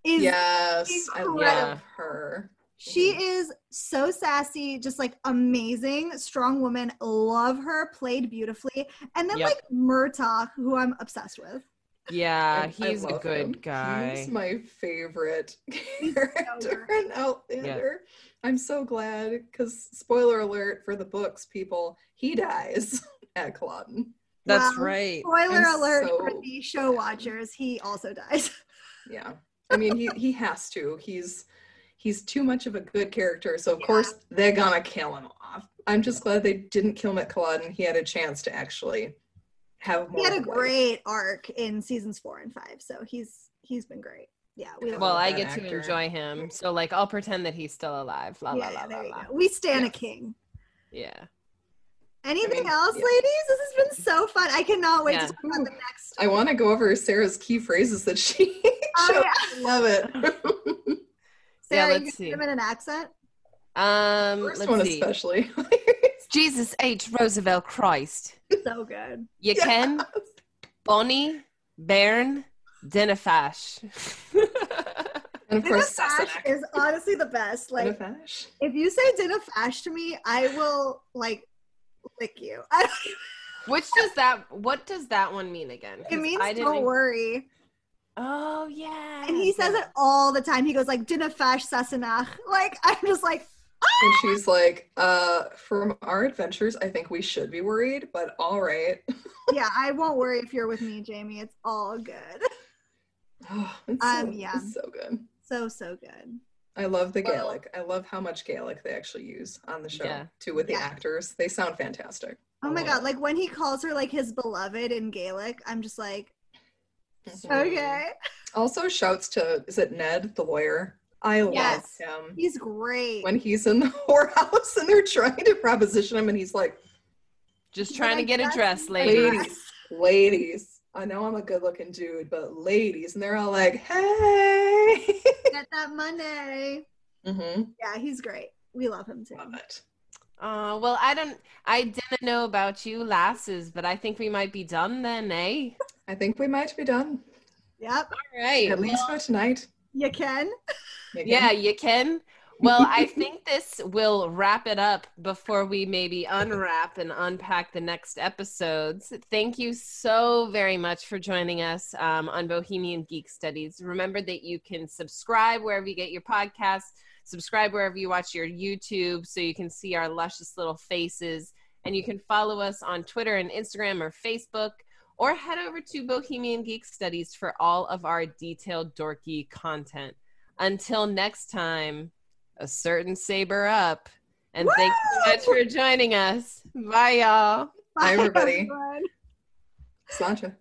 is Yes, I love her. she Mhm. is so sassy, just like amazing, strong woman. Love her, played beautifully. And then Yep. like Murtagh, who I'm obsessed with. Yeah, I- I he's a good him. guy. He's my favorite so character good. in Outlander. I'm so glad because spoiler alert for the books, people, he dies *laughs* at Culloden. That's Wow. right. Spoiler I'm alert so for the show watchers, he also dies. *laughs* Yeah. I mean he he has to. He's he's too much of a good character. So of Yeah. course they're gonna kill him off. I'm just glad they didn't kill him at Culloden. He had a chance to actually have more he had a life. great arc in seasons four and five, so he's he's been great. Yeah, we Well, I that get to enjoy him, so like I'll pretend that he's still alive. La him. la la yeah, la there la. We stand a king. Yeah. Anything mean, else, yeah. ladies? This has been so fun. I cannot wait Yeah. to talk about the next. I want to go over Sarah's key phrases that she *laughs* Oh, chose. yeah. Love it. *laughs* *laughs* Sarah, you let's can see. give it an accent. Um, First let's one see. especially. Jesus H. Roosevelt Christ. So good. You can Bonnie Bairn Dinna fash. and *laughs* of course, Dinner is honestly the best. Like, Dinna fash. if you say dinner fash to me, I will like lick you. *laughs* Which does that? What does that one mean again? it means I don't worry. Oh yeah. And he says it all the time. He goes like dinner fash Sassenach. *laughs* Like I'm just like And she's like, uh, from our adventures, I think we should be worried, but all right. yeah, I won't worry if you're with me, Jamie. It's all good. Oh, *sighs* it's Um, so, yeah. it's so good. So so good. I love the Well- Gaelic. I love how much Gaelic they actually use on the show Yeah. too with the Yeah. actors. They sound fantastic. Oh my god, like when he calls her like his beloved in Gaelic, I'm just like, it. okay. Also, shouts to is it Ned the lawyer? I love him He's great. when he's in the *laughs* whorehouse and they're trying to proposition him, and he's like, Just trying to get a dress, my ladies. ladies, ladies. I know I'm a good-looking dude, but ladies, and they're all like, "Hey." Get that money. hmm Yeah, he's great. We love him too. Love it. Uh, well, I don't. I didn't know about you, lasses, but I think we might be done then, eh? I think we might be done Yep, All right. at least for tonight. you can. Megan. Yeah, you can. Well, I think this will wrap it up before we maybe unwrap and unpack the next episodes. Thank you so very much for joining us um, on Bohemian Geek Studies. Remember that you can subscribe wherever you get your podcasts, subscribe wherever you watch your YouTube so you can see our luscious little faces. And you can follow us on Twitter and Instagram or Facebook, or head over to Bohemian Geek Studies for all of our detailed dorky content. Until next time, a certain saber up. And thank you so much for joining us. Bye, y'all. Bye, everybody. everyone. Sláinte.